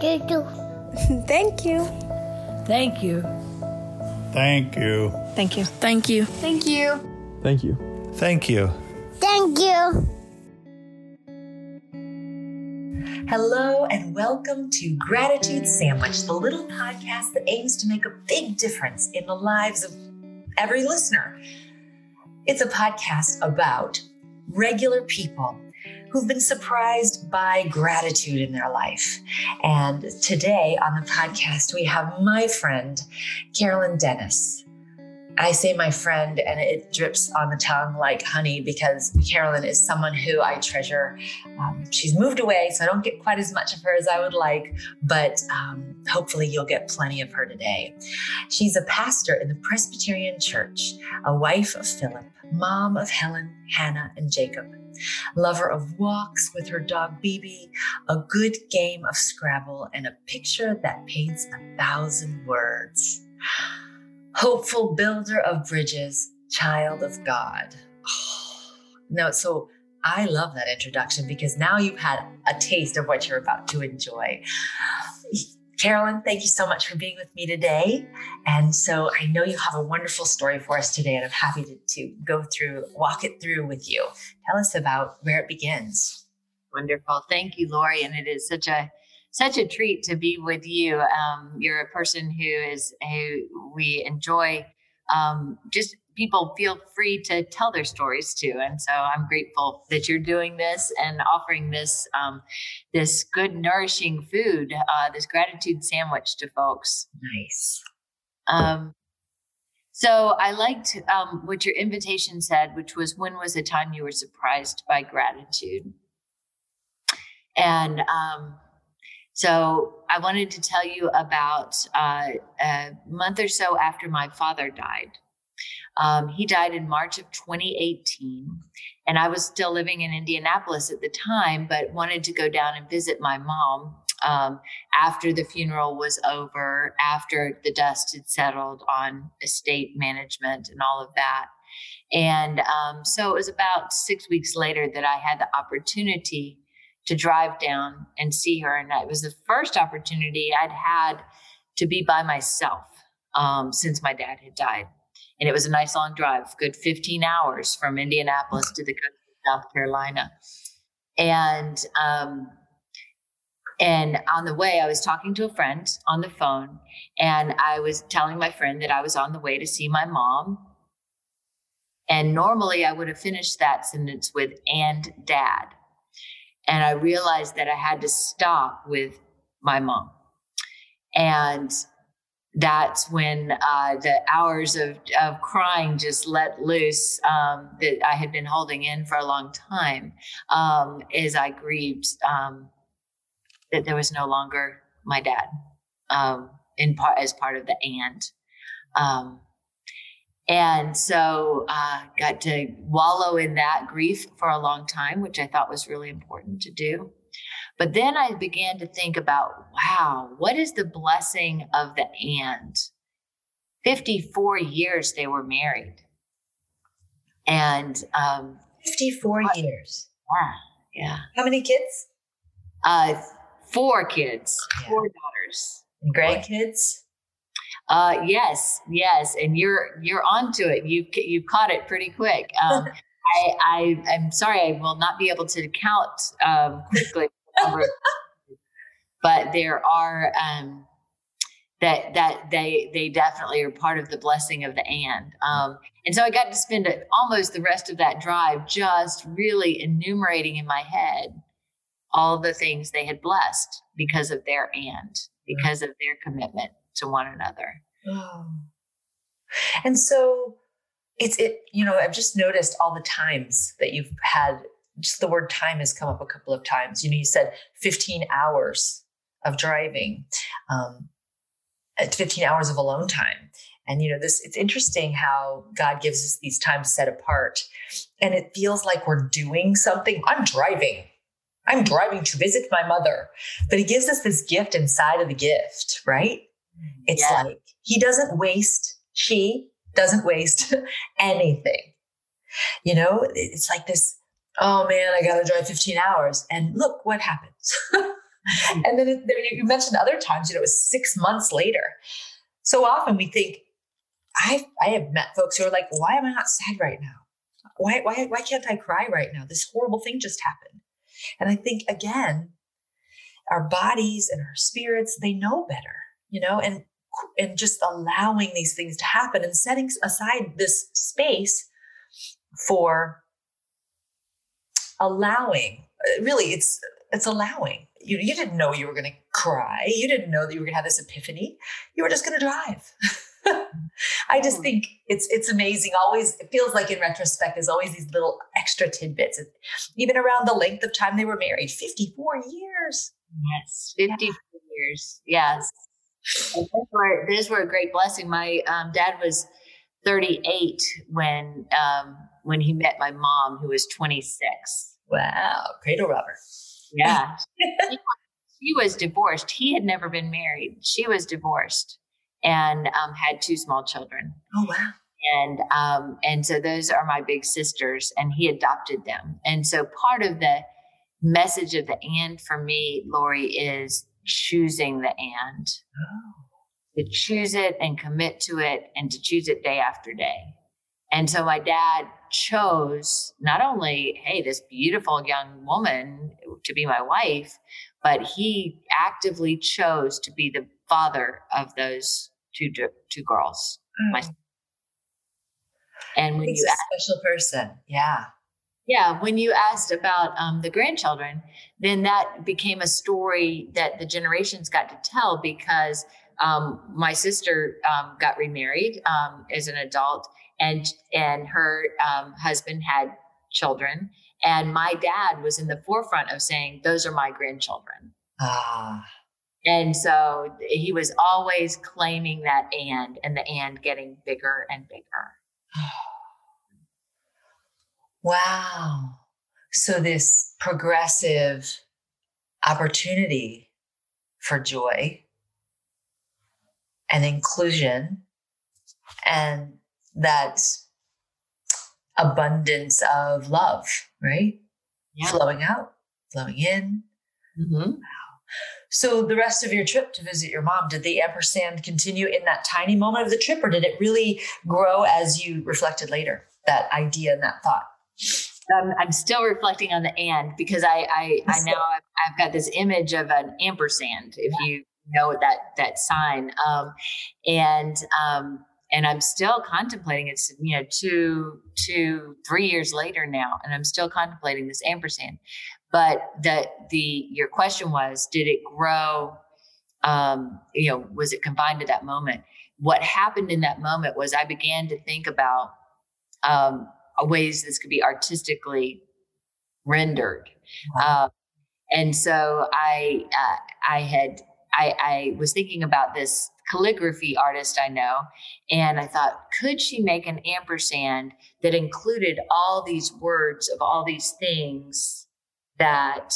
Thank you. Thank you. Thank you. Thank you. Thank you. Thank you. Thank you. Thank you. Thank you. Thank you. Hello and welcome to Gratitude Sandwich, the little podcast that aims to make a big difference in the lives of every listener. It's a podcast about regular people who've been surprised by gratitude in their life. And today on the podcast, we have my friend, Carolyn Dennis. I say my friend, and it drips on the tongue like honey because Carolyn is someone who I treasure. Um, she's moved away, so I don't get quite as much of her as I would like, but um, hopefully you'll get plenty of her today. She's a pastor in the Presbyterian Church, a wife of Philip, mom of Helen, Hannah, and Jacob, lover of walks with her dog Bibi, a good game of Scrabble, and a picture that paints a thousand words hopeful builder of bridges, child of God. Oh, no, so I love that introduction because now you've had a taste of what you're about to enjoy. Carolyn, thank you so much for being with me today. And so I know you have a wonderful story for us today, and I'm happy to, to go through, walk it through with you. Tell us about where it begins. Wonderful. Thank you, Lori. And it is such a such a treat to be with you. Um, you're a person who is who we enjoy. Um, just people feel free to tell their stories to, and so I'm grateful that you're doing this and offering this um, this good, nourishing food, uh, this gratitude sandwich to folks. Nice. Um, so I liked um, what your invitation said, which was when was a time you were surprised by gratitude, and um, so I wanted to tell you about uh, a month or so after my father died. Um, he died in March of 2018, and I was still living in Indianapolis at the time, but wanted to go down and visit my mom um, after the funeral was over, after the dust had settled on estate management and all of that. And um, so it was about six weeks later that I had the opportunity to drive down and see her. And it was the first opportunity I'd had to be by myself um, since my dad had died. And it was a nice long drive, good 15 hours from Indianapolis to the coast of South Carolina. And um, and on the way, I was talking to a friend on the phone, and I was telling my friend that I was on the way to see my mom. And normally, I would have finished that sentence with "and dad," and I realized that I had to stop with my mom. And that's when uh, the hours of, of crying just let loose um, that I had been holding in for a long time um, as I grieved um, that there was no longer my dad um, in part as part of the and. And so uh, got to wallow in that grief for a long time, which I thought was really important to do. But then I began to think about, wow, what is the blessing of the and? 54 years they were married. And um, 54 years. Yeah. Yeah. How many kids? Uh, four kids, Yeah. four daughters. And grandkids? Uh, yes, yes, and you're you're onto it. You you caught it pretty quick. Um, I I am sorry, I will not be able to count um, quickly, the number of- but there are um, that that they they definitely are part of the blessing of the and. Um, and so I got to spend almost the rest of that drive just really enumerating in my head all the things they had blessed because of their and because of their commitment to one another. Oh. And so it's it, you know, I've just noticed all the times that you've had just the word time has come up a couple of times. You know, you said 15 hours of driving, um, at 15 hours of alone time. And you know, this it's interesting how God gives us these times set apart. And it feels like we're doing something. I'm driving. I'm driving to visit my mother. But he gives us this gift inside of the gift, right? It's Yeah. like he doesn't waste, she doesn't waste anything. You know, it's like this, oh man, I gotta drive 15 hours. And look what happens. Mm-hmm. and then it, you mentioned other times, you know, it was six months later. So often we think, I I have met folks who are like, why am I not sad right now? Why why why can't I cry right now? This horrible thing just happened. And I think again, our bodies and our spirits, they know better, you know, and and just allowing these things to happen and setting aside this space for allowing uh, really it's it's allowing. You, you didn't know you were going to cry. You didn't know that you were going to have this epiphany. You were just going to drive. I just think it's it's amazing. Always it feels like in retrospect there's always these little extra tidbits. Even around the length of time they were married 54 years. Yes 54 yeah. years. Yes those were, those were a great blessing my um, dad was 38 when um, when he met my mom, who was 26. Wow, cradle robber. Yeah. she was divorced. He had never been married. She was divorced and um, had two small children. Oh, wow. And um, and so those are my big sisters, and he adopted them. And so part of the message of the and for me, Lori, is choosing the and. Oh. To choose it and commit to it and to choose it day after day. And so my dad chose not only, hey, this beautiful young woman to be my wife, but he actively chose to be the father of those two two girls. Mm. And when He's you a asked, special person, yeah, yeah, when you asked about um, the grandchildren, then that became a story that the generations got to tell because um, my sister um, got remarried um, as an adult and and her um, husband had children. And my dad was in the forefront of saying those are my grandchildren. Ah. And so he was always claiming that and and the and getting bigger and bigger wow so this progressive opportunity for joy and inclusion and that abundance of love, right? Yeah. Flowing out, flowing in. Mm-hmm. Wow. So, the rest of your trip to visit your mom, did the ampersand continue in that tiny moment of the trip, or did it really grow as you reflected later? That idea and that thought. Um, I'm still reflecting on the and because I I, I now I've, I've, got this image of an ampersand. If yeah. you know that that sign, um, and um, and I'm still contemplating. It's you know two, two, three years later now, and I'm still contemplating this ampersand. But the the your question was, did it grow? Um, you know, was it confined to that moment? What happened in that moment was I began to think about um, ways this could be artistically rendered, wow. uh, and so I uh, I had I, I was thinking about this calligraphy artist I know. And I thought, could she make an ampersand that included all these words of all these things that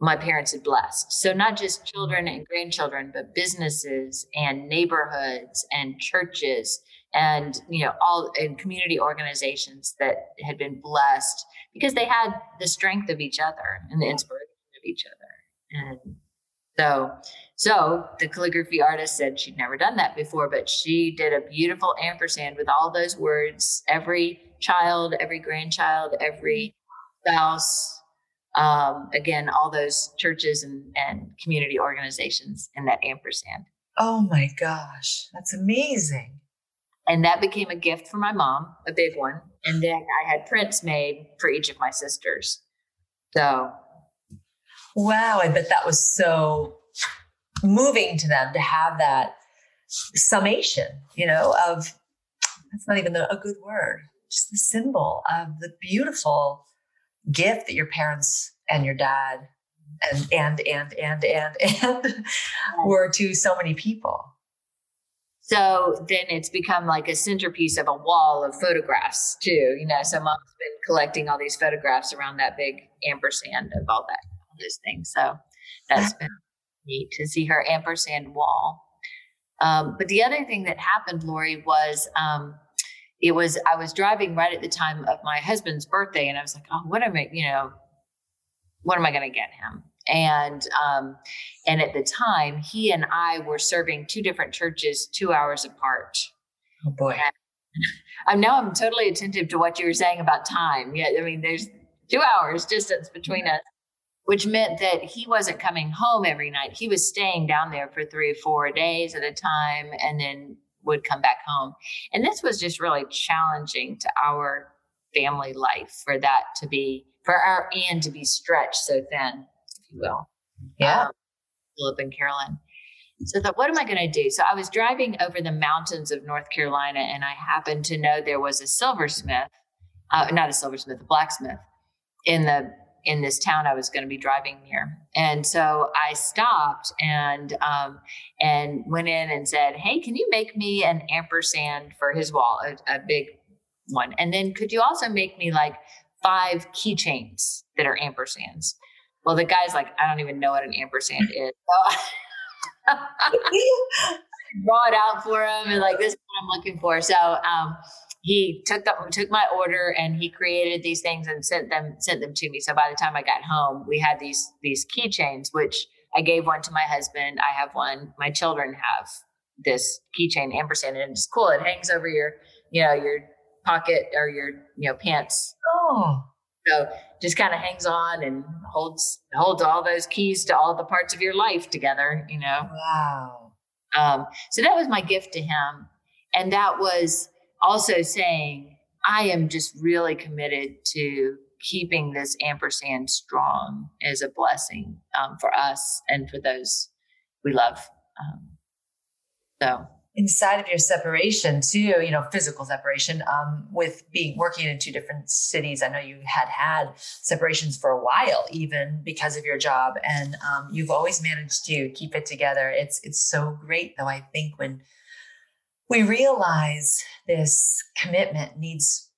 my parents had blessed? So, not just children and grandchildren, but businesses and neighborhoods and churches and you know all and community organizations that had been blessed because they had the strength of each other and the inspiration of each other and so, so the calligraphy artist said she'd never done that before, but she did a beautiful ampersand with all those words. Every child, every grandchild, every spouse. Um, again, all those churches and, and community organizations in that ampersand. Oh my gosh, that's amazing. And that became a gift for my mom, a big one. And then I had prints made for each of my sisters. So Wow, I bet that was so moving to them to have that summation, you know, of that's not even a good word, just the symbol of the beautiful gift that your parents and your dad and and and and and and were to so many people. So then it's become like a centerpiece of a wall of photographs too. You know, so mom's been collecting all these photographs around that big ampersand of all that those things. So that's been neat to see her ampersand wall. Um, but the other thing that happened, Lori, was um, it was I was driving right at the time of my husband's birthday, and I was like, oh, what am I, you know, what am I going to get him? And um, and at the time, he and I were serving two different churches, two hours apart. Oh boy. I'm now I'm totally attentive to what you were saying about time. Yeah, I mean, there's two hours distance between us, which meant that he wasn't coming home every night. He was staying down there for three or four days at a time, and then would come back home. And this was just really challenging to our family life for that to be for our and to be stretched so thin, you will. Yeah. Um, Philip and Carolyn. So I thought, what am I going to do? So I was driving over the mountains of North Carolina, and I happened to know there was a silversmith, uh, not a silversmith, a blacksmith, in the in this town I was going to be driving near. And so I stopped and um, and went in and said, "Hey, can you make me an ampersand for his wall, a, a big one? And then could you also make me like five keychains that are ampersands?" Well, the guy's like, "I don't even know what an ampersand is." So draw it out for him and like this is what I'm looking for. So um, he took the, took my order and he created these things and sent them sent them to me. So by the time I got home, we had these these keychains, which I gave one to my husband. I have one. My children have this keychain ampersand, and it's cool. It hangs over your you know your pocket or your you know pants. Oh. So just kind of hangs on and holds holds all those keys to all the parts of your life together. You know. Wow. Um, so that was my gift to him. And that was also saying, I am just really committed to keeping this ampersand strong as a blessing um, for us and for those we love. Um, so inside of your separation too you know physical separation um, with being working in two different cities. I know you had had separations for a while even because of your job and um, you've always managed to keep it together. It's it's so great though i think when we realize this commitment needs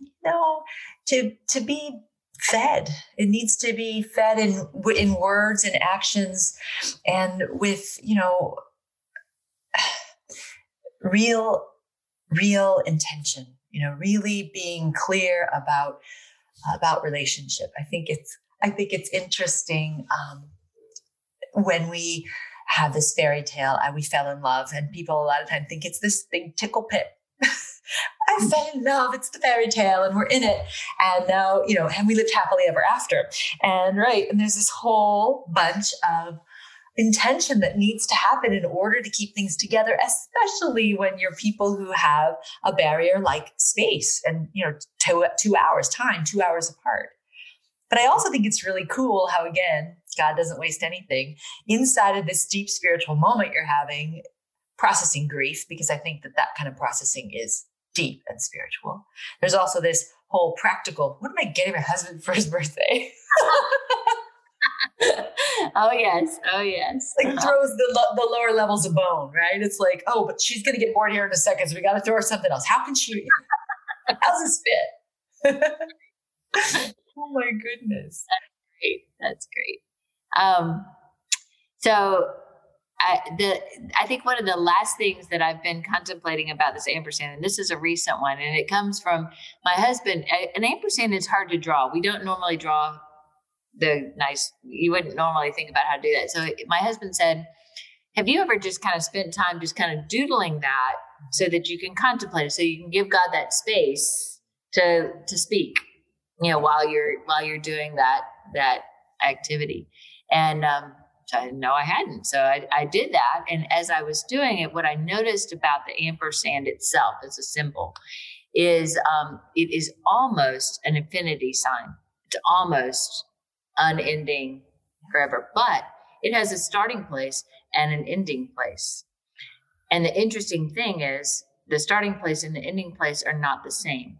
you know to to be fed. It needs to be fed in in words and actions and with you know real real intention you know really being clear about about relationship i think it's i think it's interesting um, when we have this fairy tale and we fell in love and people a lot of time think it's this big tickle pit I fell in love. It's the fairy tale, and we're in it. And now, you know, and we lived happily ever after. And right, and there's this whole bunch of intention that needs to happen in order to keep things together, especially when you're people who have a barrier like space and, you know, two, two hours time, two hours apart. But I also think it's really cool how, again, God doesn't waste anything. Inside of this deep spiritual moment you're having, processing grief, because I think that that kind of processing is deep and spiritual. There's also this whole practical what am I getting my husband for his birthday? oh yes, oh yes. Like throws the lo- the lower levels of bone, right? It's like, oh, but she's gonna get bored here in a second, so we got to throw her something else. How can she? How's this fit? oh my goodness, that's great. That's great. Um, so I, the I think one of the last things that I've been contemplating about this ampersand, and this is a recent one, and it comes from my husband. An ampersand is hard to draw. We don't normally draw the nice you wouldn't normally think about how to do that so my husband said have you ever just kind of spent time just kind of doodling that so that you can contemplate it so you can give god that space to to speak you know while you're while you're doing that that activity and um so I no, I hadn't. So I, I did that. And as I was doing it, what I noticed about the ampersand itself as a symbol is um, it is almost an infinity sign. It's almost unending forever. But it has a starting place and an ending place. And the interesting thing is, the starting place and the ending place are not the same.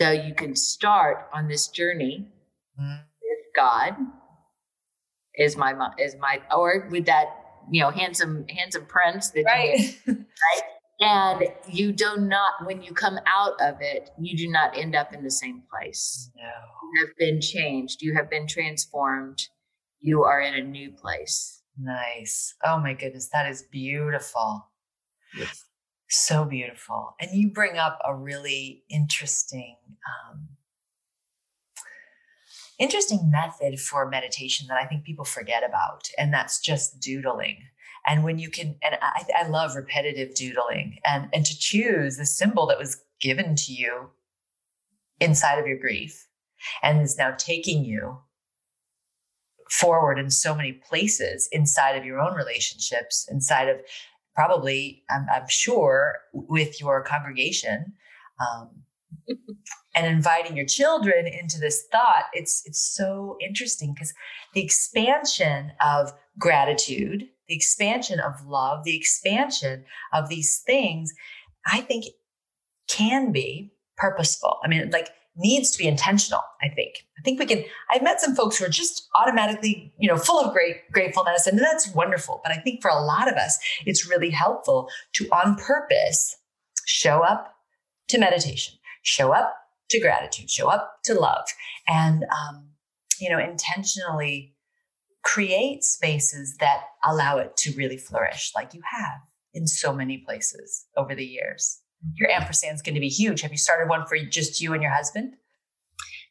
So you can start on this journey mm-hmm. with God, is my is my or with that you know handsome handsome prince that right. You, right and you do not when you come out of it you do not end up in the same place. No. you have been changed. You have been transformed. You are in a new place. Nice. Oh my goodness that is beautiful. Yes. so beautiful. And you bring up a really interesting um, interesting method for meditation that I think people forget about, and that's just doodling. And when you can, and I, I love repetitive doodling, and and to choose the symbol that was given to you inside of your grief, and is now taking you forward in so many places inside of your own relationships, inside of probably, I'm, I'm sure, with your congregation. Um, and inviting your children into this thought it's it's so interesting because the expansion of gratitude the expansion of love the expansion of these things i think can be purposeful. I mean like needs to be intentional i think. I think we can i've met some folks who are just automatically you know full of great gratefulness and that's wonderful. But i think for a lot of us it's really helpful to on purpose show up to meditation show up to gratitude, show up to love, and um, you know, intentionally create spaces that allow it to really flourish, like you have in so many places over the years. Your ampersand's going to be huge. Have you started one for just you and your husband?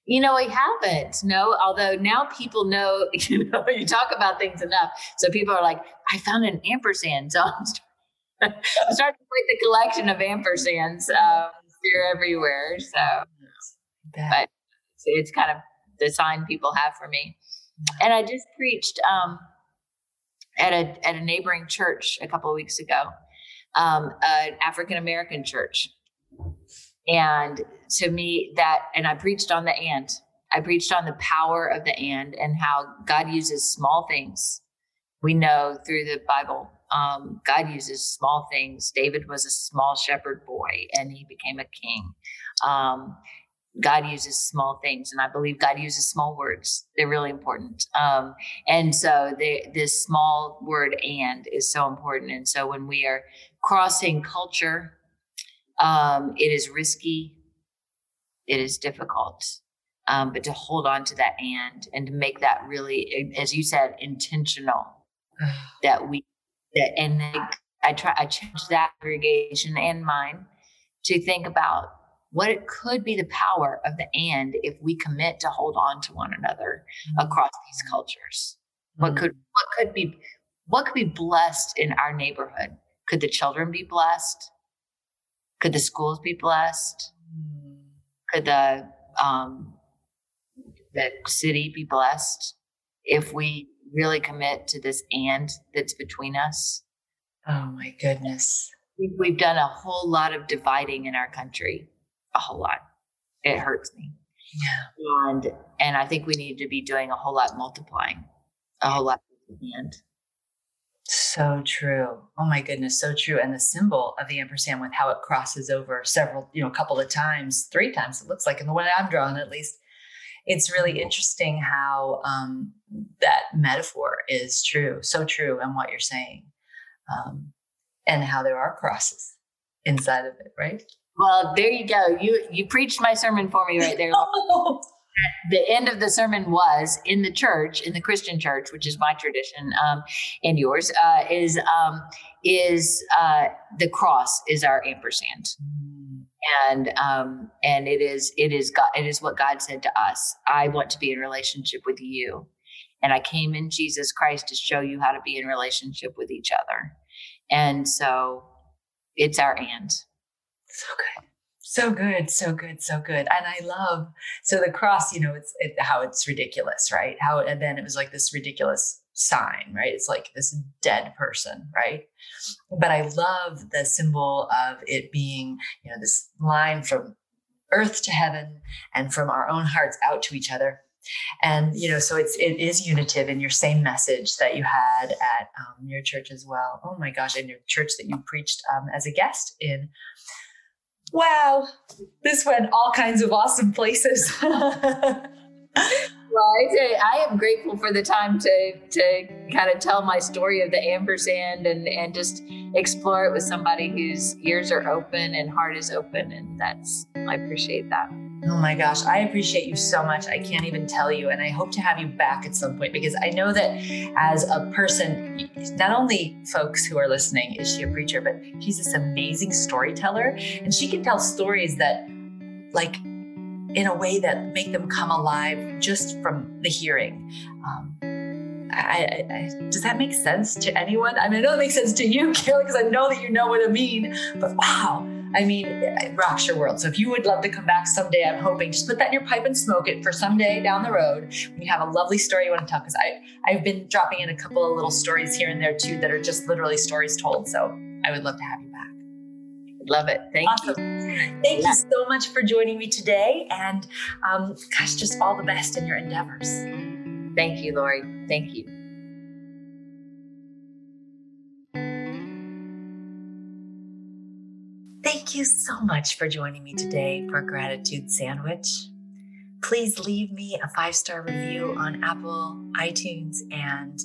You know, I haven't. No, although now people know, you know, you talk about things enough. So people are like, I found an ampersand. So I'm starting to create the collection of ampersands. Um, they're everywhere. So but it's kind of the sign people have for me. And I just preached um, at a at a neighboring church a couple of weeks ago, um, an African American church, and to me that and I preached on the and. I preached on the power of the and and how God uses small things. We know through the Bible, um, God uses small things. David was a small shepherd boy, and he became a king. Um, God uses small things, and I believe God uses small words. They're really important. Um, and so they, this small word "and" is so important. And so when we are crossing culture, um, it is risky, it is difficult, um, but to hold on to that "and" and to make that really, as you said, intentional. that we that, and I try I change that congregation and mine to think about what it could be the power of the and if we commit to hold on to one another mm-hmm. across these cultures. What could what could be what could be blessed in our neighborhood? Could the children be blessed? Could the schools be blessed? Mm. could the um the city be blessed if we really commit to this and that's between us? Oh my goodness. We've done a whole lot of dividing in our country a whole lot. It hurts me. Yeah. And and I think we need to be doing a whole lot multiplying, a whole lot and so true. Oh my goodness, so true. And the symbol of the ampersand with how it crosses over several, you know, a couple of times, three times, it looks like in the one I'm drawing at least. It's really interesting how um, that metaphor is true, so true, and what you're saying, um, and how there are crosses inside of it, right? Well, there you go. You you preached my sermon for me right there. the end of the sermon was in the church, in the Christian church, which is my tradition um, and yours, uh, is um, is uh, the cross is our ampersand, and um, and it is it is God it is what God said to us. I want to be in relationship with you, and I came in Jesus Christ to show you how to be in relationship with each other, and so it's our and. So good. So good, so good, so good. And I love so the cross, you know, it's it, how it's ridiculous, right? How and then it was like this ridiculous sign, right? It's like this dead person, right? But I love the symbol of it being, you know, this line from earth to heaven and from our own hearts out to each other. And you know, so it's it is unitive in your same message that you had at um, your church as well. Oh my gosh, in your church that you preached um, as a guest in wow, this went all kinds of awesome places. Well, I, say, I am grateful for the time to to kind of tell my story of the ampersand and and just explore it with somebody whose ears are open and heart is open, and that's I appreciate that. Oh my gosh, I appreciate you so much. I can't even tell you, and I hope to have you back at some point because I know that as a person, not only folks who are listening is she a preacher, but she's this amazing storyteller, and she can tell stories that like in a way that make them come alive just from the hearing. Um, I, I, does that make sense to anyone? I mean, I know it makes sense to you, Carol, because I know that you know what I mean. But wow, I mean, it rocks your world. So if you would love to come back someday, I'm hoping just put that in your pipe and smoke it for someday down the road when you have a lovely story you want to tell. Because I I've been dropping in a couple of little stories here and there too that are just literally stories told. So I would love to have you back. Love it. Thank awesome. you. Thank you so much for joining me today. And um, gosh, just all the best in your endeavors. Thank you, Lori. Thank you. Thank you so much for joining me today for Gratitude Sandwich. Please leave me a five star review on Apple, iTunes, and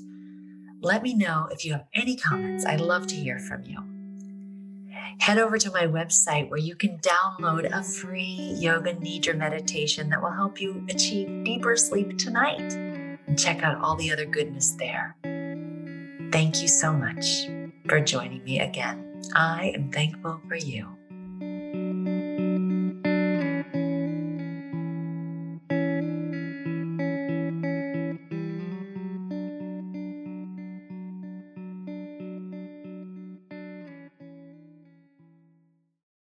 let me know if you have any comments. I'd love to hear from you. Head over to my website where you can download a free yoga nidra meditation that will help you achieve deeper sleep tonight and check out all the other goodness there. Thank you so much for joining me again. I am thankful for you.